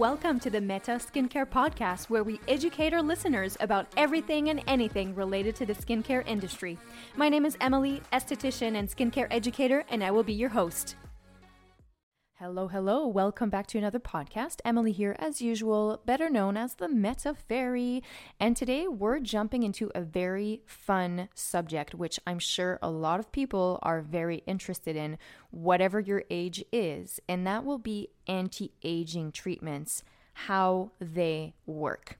Welcome to the Meta Skincare Podcast, where we educate our listeners about everything and anything related to the skincare industry. My name is Emily, esthetician and skincare educator, and I will be your host. Hello, hello. Welcome back to another podcast. Emily here, as usual, better known as the Meta Fairy. And today we're jumping into a very fun subject, which I'm sure a lot of people are very interested in, whatever your age is. And that will be anti aging treatments, how they work.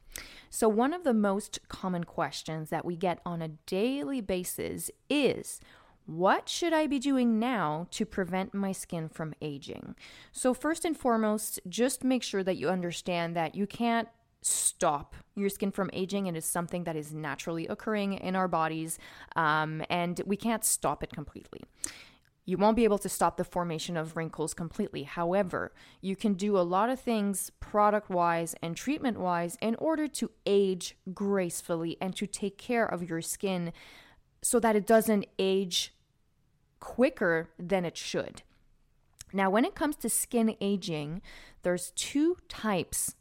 So, one of the most common questions that we get on a daily basis is what should I be doing now to prevent my skin from aging? So, first and foremost, just make sure that you understand that you can't stop your skin from aging. It is something that is naturally occurring in our bodies, um, and we can't stop it completely. You won't be able to stop the formation of wrinkles completely. However, you can do a lot of things product wise and treatment wise in order to age gracefully and to take care of your skin so that it doesn't age quicker than it should. Now, when it comes to skin aging, there's two types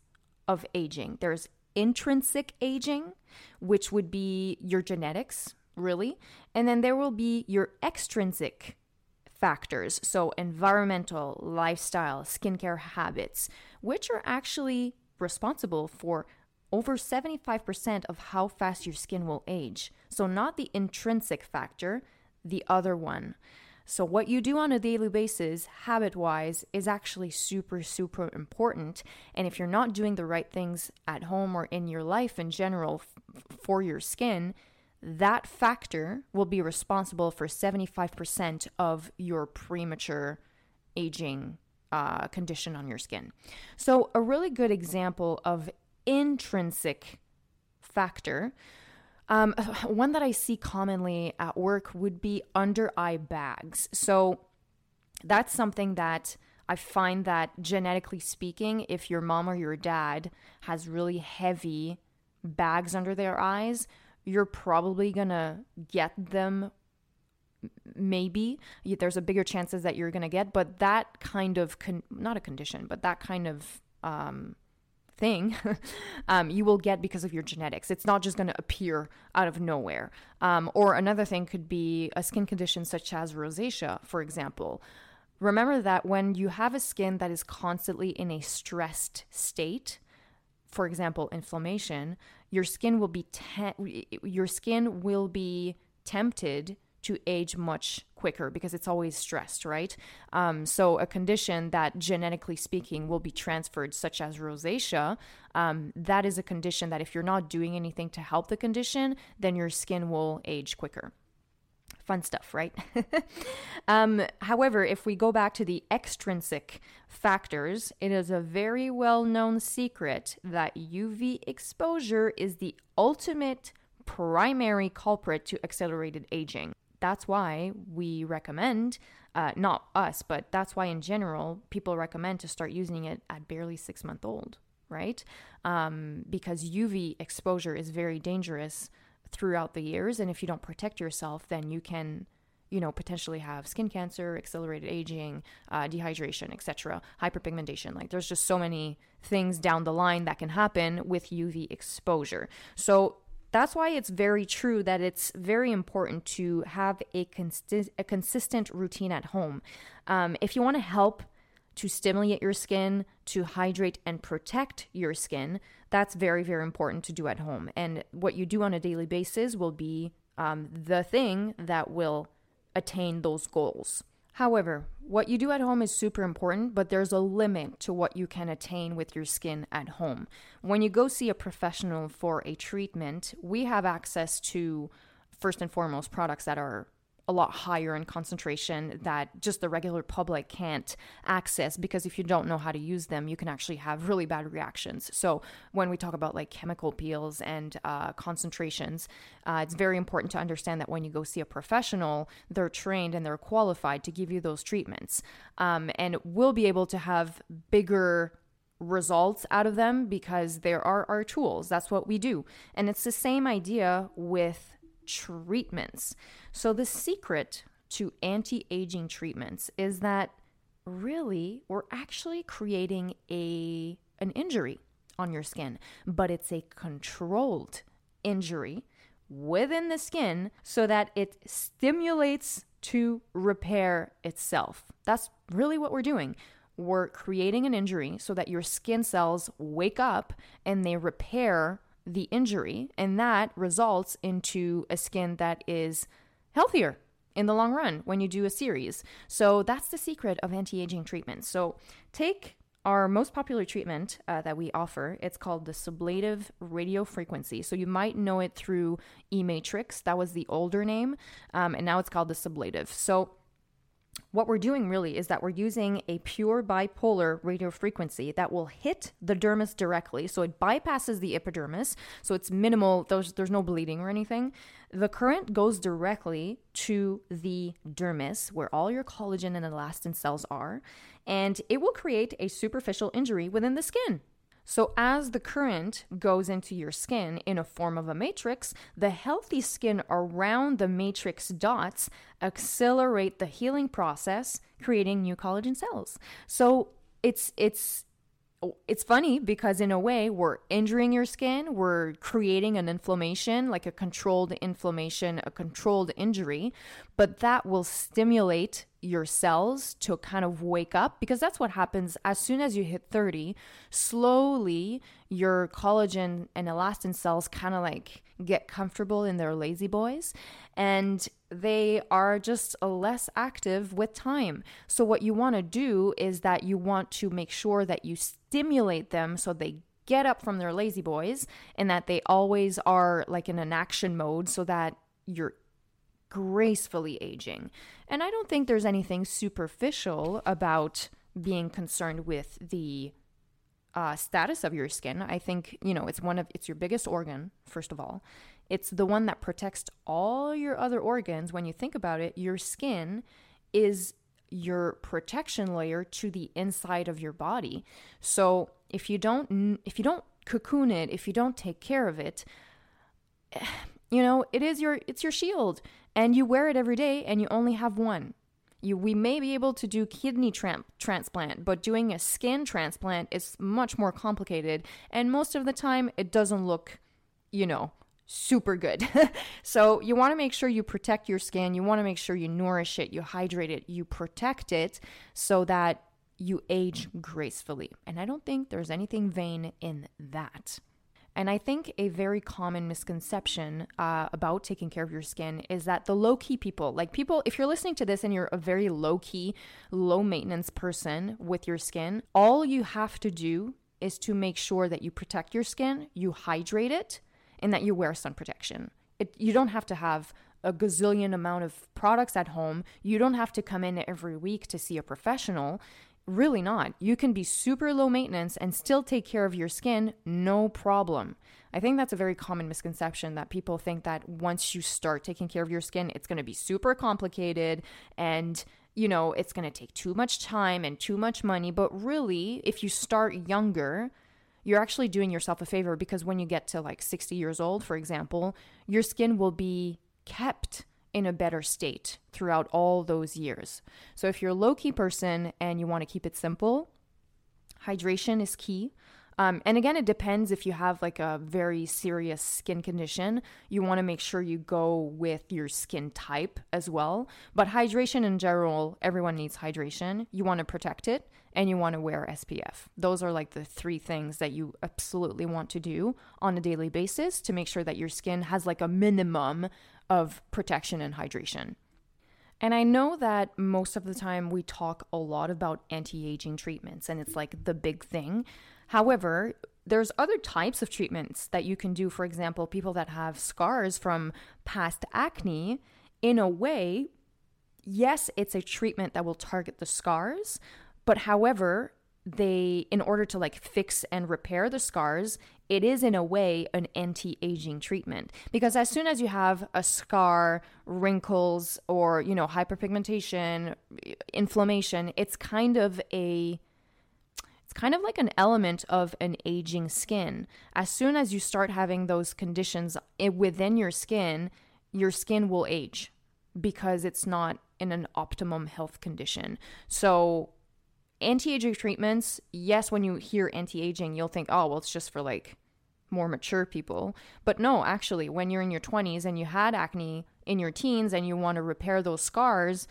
of aging. There's intrinsic aging, which would be your genetics, really, and then there will be your extrinsic factors, so environmental, lifestyle, skincare habits, which are actually responsible for over 75% of how fast your skin will age. So, not the intrinsic factor, the other one. So, what you do on a daily basis, habit wise, is actually super, super important. And if you're not doing the right things at home or in your life in general f- for your skin, that factor will be responsible for 75% of your premature aging uh, condition on your skin. So, a really good example of intrinsic factor um, one that I see commonly at work would be under eye bags. So that's something that I find that genetically speaking, if your mom or your dad has really heavy bags under their eyes, you're probably gonna get them maybe there's a bigger chances that you're to get but that kind of con- not a condition but that kind of um, thing um, you will get because of your genetics. It's not just going to appear out of nowhere. Um, or another thing could be a skin condition such as rosacea, for example. Remember that when you have a skin that is constantly in a stressed state, for example, inflammation, your skin will be te- your skin will be tempted to age much quicker because it's always stressed, right? Um, so, a condition that genetically speaking will be transferred, such as rosacea, um, that is a condition that if you're not doing anything to help the condition, then your skin will age quicker. Fun stuff, right? um, however, if we go back to the extrinsic factors, it is a very well known secret that UV exposure is the ultimate primary culprit to accelerated aging that's why we recommend, uh, not us, but that's why in general, people recommend to start using it at barely six month old, right? Um, because UV exposure is very dangerous throughout the years. And if you don't protect yourself, then you can you know potentially have skin cancer accelerated aging uh, dehydration etc hyperpigmentation like there's just so many things down the line that can happen with uv exposure so that's why it's very true that it's very important to have a, consi- a consistent routine at home. Um, if you want to help to stimulate your skin, to hydrate and protect your skin, that's very, very important to do at home. And what you do on a daily basis will be um, the thing that will attain those goals. However, what you do at home is super important, but there's a limit to what you can attain with your skin at home. When you go see a professional for a treatment, we have access to first and foremost products that are a lot higher in concentration that just the regular public can't access because if you don't know how to use them, you can actually have really bad reactions. So, when we talk about like chemical peels and uh, concentrations, uh, it's very important to understand that when you go see a professional, they're trained and they're qualified to give you those treatments. Um, and we'll be able to have bigger results out of them because there are our tools. That's what we do. And it's the same idea with treatments. So, the secret to anti aging treatments is that really we're actually creating a an injury on your skin, but it's a controlled injury within the skin so that it stimulates to repair itself. That's really what we're doing. We're creating an injury so that your skin cells wake up and they repair the injury, and that results into a skin that is healthier in the long run when you do a series. So that's the secret of anti aging treatment. So take our most popular treatment uh, that we offer it's called the sublative radio frequency so you might know it through e-matrix that was the older name um, and now it's called the sublative so what we're doing really is that we're using a pure bipolar radio frequency that will hit the dermis directly. So it bypasses the epidermis. So it's minimal, there's, there's no bleeding or anything. The current goes directly to the dermis, where all your collagen and elastin cells are, and it will create a superficial injury within the skin. So, as the current goes into your skin in a form of a matrix, the healthy skin around the matrix dots accelerate the healing process, creating new collagen cells. So, it's it's it's funny because in a way we're injuring your skin we're creating an inflammation like a controlled inflammation a controlled injury but that will stimulate your cells to kind of wake up because that's what happens as soon as you hit 30 slowly your collagen and elastin cells kind of like get comfortable in their lazy boys and they are just less active with time so what you want to do is that you want to make sure that you stimulate them so they get up from their lazy boys and that they always are like in an action mode so that you're gracefully aging. And I don't think there's anything superficial about being concerned with the uh, status of your skin. I think, you know, it's one of, it's your biggest organ, first of all. It's the one that protects all your other organs. When you think about it, your skin is your protection layer to the inside of your body. So if you don't, if you don't cocoon it, if you don't take care of it, you know, it is your, it's your shield and you wear it every day and you only have one. You, we may be able to do kidney tra- transplant, but doing a skin transplant is much more complicated. And most of the time, it doesn't look, you know, super good. so you want to make sure you protect your skin. You want to make sure you nourish it, you hydrate it, you protect it so that you age gracefully. And I don't think there's anything vain in that. And I think a very common misconception uh, about taking care of your skin is that the low key people, like people, if you're listening to this and you're a very low key, low maintenance person with your skin, all you have to do is to make sure that you protect your skin, you hydrate it, and that you wear sun protection. It, you don't have to have a gazillion amount of products at home. You don't have to come in every week to see a professional. Really not. You can be super low maintenance and still take care of your skin, no problem. I think that's a very common misconception that people think that once you start taking care of your skin, it's going to be super complicated and you know, it's going to take too much time and too much money. But really, if you start younger, you're actually doing yourself a favor because when you get to like 60 years old, for example, your skin will be kept in a better state throughout all those years. So if you're a low key person and you want to keep it simple, hydration is key. Um, and again, it depends if you have like a very serious skin condition. You want to make sure you go with your skin type as well. But hydration in general, everyone needs hydration. You want to protect it and you want to wear SPF. Those are like the three things that you absolutely want to do on a daily basis to make sure that your skin has like a minimum of protection and hydration. And I know that most of the time we talk a lot about anti aging treatments and it's like the big thing. However, there's other types of treatments that you can do. For example, people that have scars from past acne, in a way, yes, it's a treatment that will target the scars, but however, they in order to like fix and repair the scars it is in a way an anti-aging treatment because as soon as you have a scar wrinkles or you know hyperpigmentation inflammation it's kind of a it's kind of like an element of an aging skin as soon as you start having those conditions eh, within your skin your skin will age because it's not in an optimum health condition so anti aging treatments, yes, when you hear anti aging, you'll think, oh, well, it's just for like more mature people. But no, actually, when you're in your 20s and you had acne in your teens and you want to repair those scars,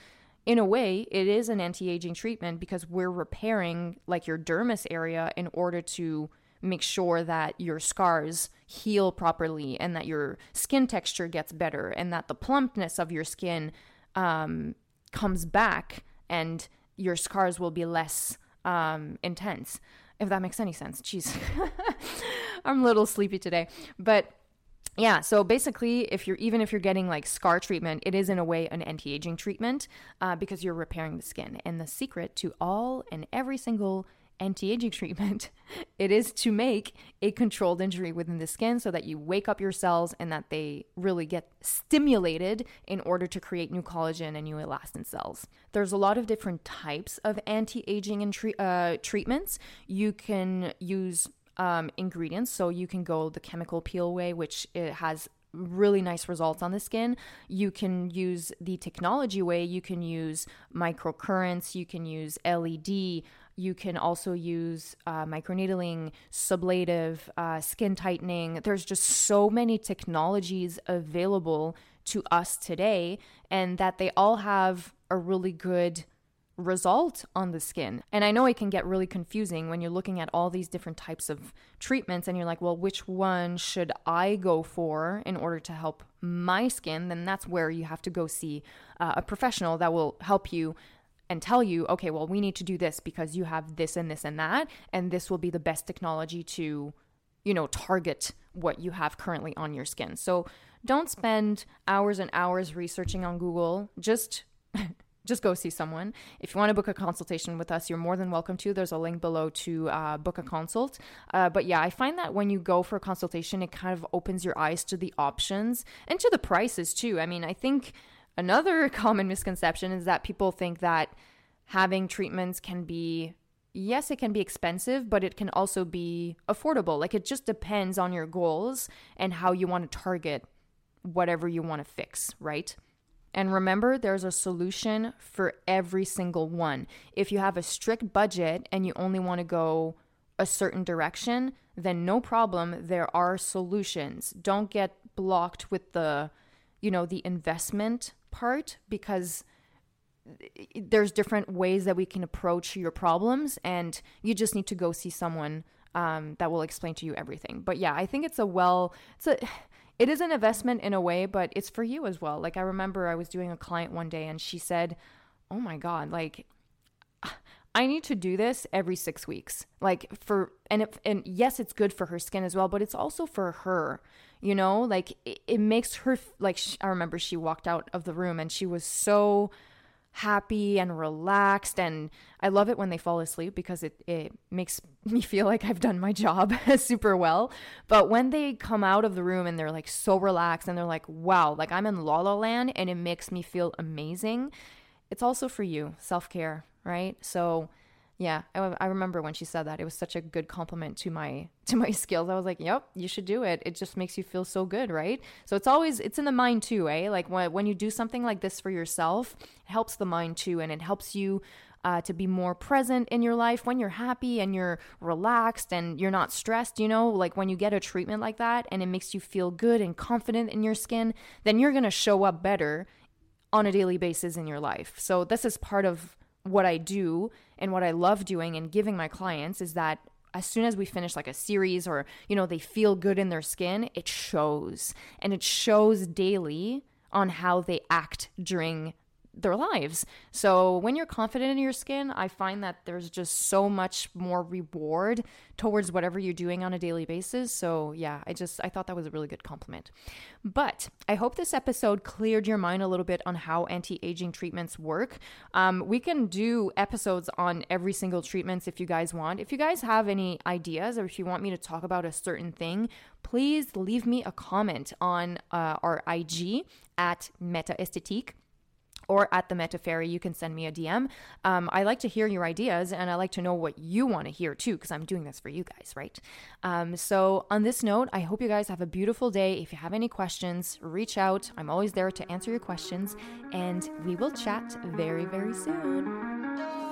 in a way, it is an anti aging treatment because we're repairing like your dermis area in order to make sure that your scars heal properly and that your skin texture gets better and that the plumpness of your skin um, comes back and your scars will be less um, intense. If that makes any sense. Jeez. I'm a little sleepy today. But yeah, so basically, if you're even if you're getting like scar treatment, it is in a way an anti-aging treatment uh, because you're repairing the skin. And the secret to all and every single anti-aging treatment it is to make a controlled injury within the skin so that you wake up your cells and that they really get stimulated in order to create new collagen and new elastin cells there's a lot of different types of anti-aging and tre- uh, treatments you can use um, ingredients so you can go the chemical peel way which it has really nice results on the skin. You can use the technology way, you can use microcurrents, you can use LED, you can also use uh, microneedling, sublative, uh, skin tightening. There's just so many technologies available to us today, and that they all have a really good result on the skin. And I know it can get really confusing when you're looking at all these different types of treatments and you're like, well, which one should I go for in order to help my skin? Then that's where you have to go see uh, a professional that will help you and tell you, okay, well, we need to do this because you have this and this and that, and this will be the best technology to, you know, target what you have currently on your skin. So don't spend hours and hours researching on Google. Just just go see someone. If you want to book a consultation with us, you're more than welcome to. There's a link below to uh, book a consult. Uh, but yeah, I find that when you go for a consultation, it kind of opens your eyes to the options and to the prices too. I mean, I think Another common misconception is that people think that having treatments can be yes, it can be expensive, but it can also be affordable. Like it just depends on your goals and how you want to target whatever you want to fix, right? And remember, there's a solution for every single one. If you have a strict budget and you only want to go a certain direction, then no problem. There are solutions. Don't get blocked with the, you know, the investment part because there's different ways that we can approach your problems and you just need to go see someone um, that will explain to you everything but yeah i think it's a well it's a it is an investment in a way but it's for you as well like i remember i was doing a client one day and she said oh my god like I need to do this every six weeks. Like for and it, and yes, it's good for her skin as well, but it's also for her you know like it, it makes her like i remember she walked out of the room and she was so happy and relaxed and i love it when they fall asleep because it, it makes me feel like i've done my job super well. But when they come out of the room and they're like so relaxed and they're like wow like i'm in la la land and it makes me feel amazing it's also for you self-care right? So yeah, I, I remember when she said that. It was such a good compliment to my to my skills. I was like, "Yep, you should do it. It just makes you feel so good, right?" So it's always it's in the mind too, eh? Like when when you do something like this for yourself, it helps the mind too, and it helps you uh, to be more present in your life when you're happy and you're relaxed and you're not stressed. You know, like when you get a treatment like that and it makes you feel good and confident in your skin, then you're gonna show up better on a daily basis in your life. So this is part of what I do and what I love doing and giving my clients is that as soon as we finish like a series or you know they feel good in their skin it shows. And it shows daily on how they act during their lives. So when you're confident in your skin, I find that there's just so much more reward towards whatever you're doing on a daily basis. So yeah, I just I thought that was a really good compliment. But I hope this episode cleared your mind a little bit on how anti-aging treatments work. Um, we can do episodes on every single treatments if you guys want. If you guys have any ideas or if you want me to talk about a certain thing, please leave me a comment on uh, our IG at Meta Esthétique or at the Meta Fairy, you can send me a DM. Um, I like to hear your ideas and I like to know what you want to hear too, because I'm doing this for you guys, right? Um, so, on this note, I hope you guys have a beautiful day. If you have any questions, reach out. I'm always there to answer your questions, and we will chat very, very soon.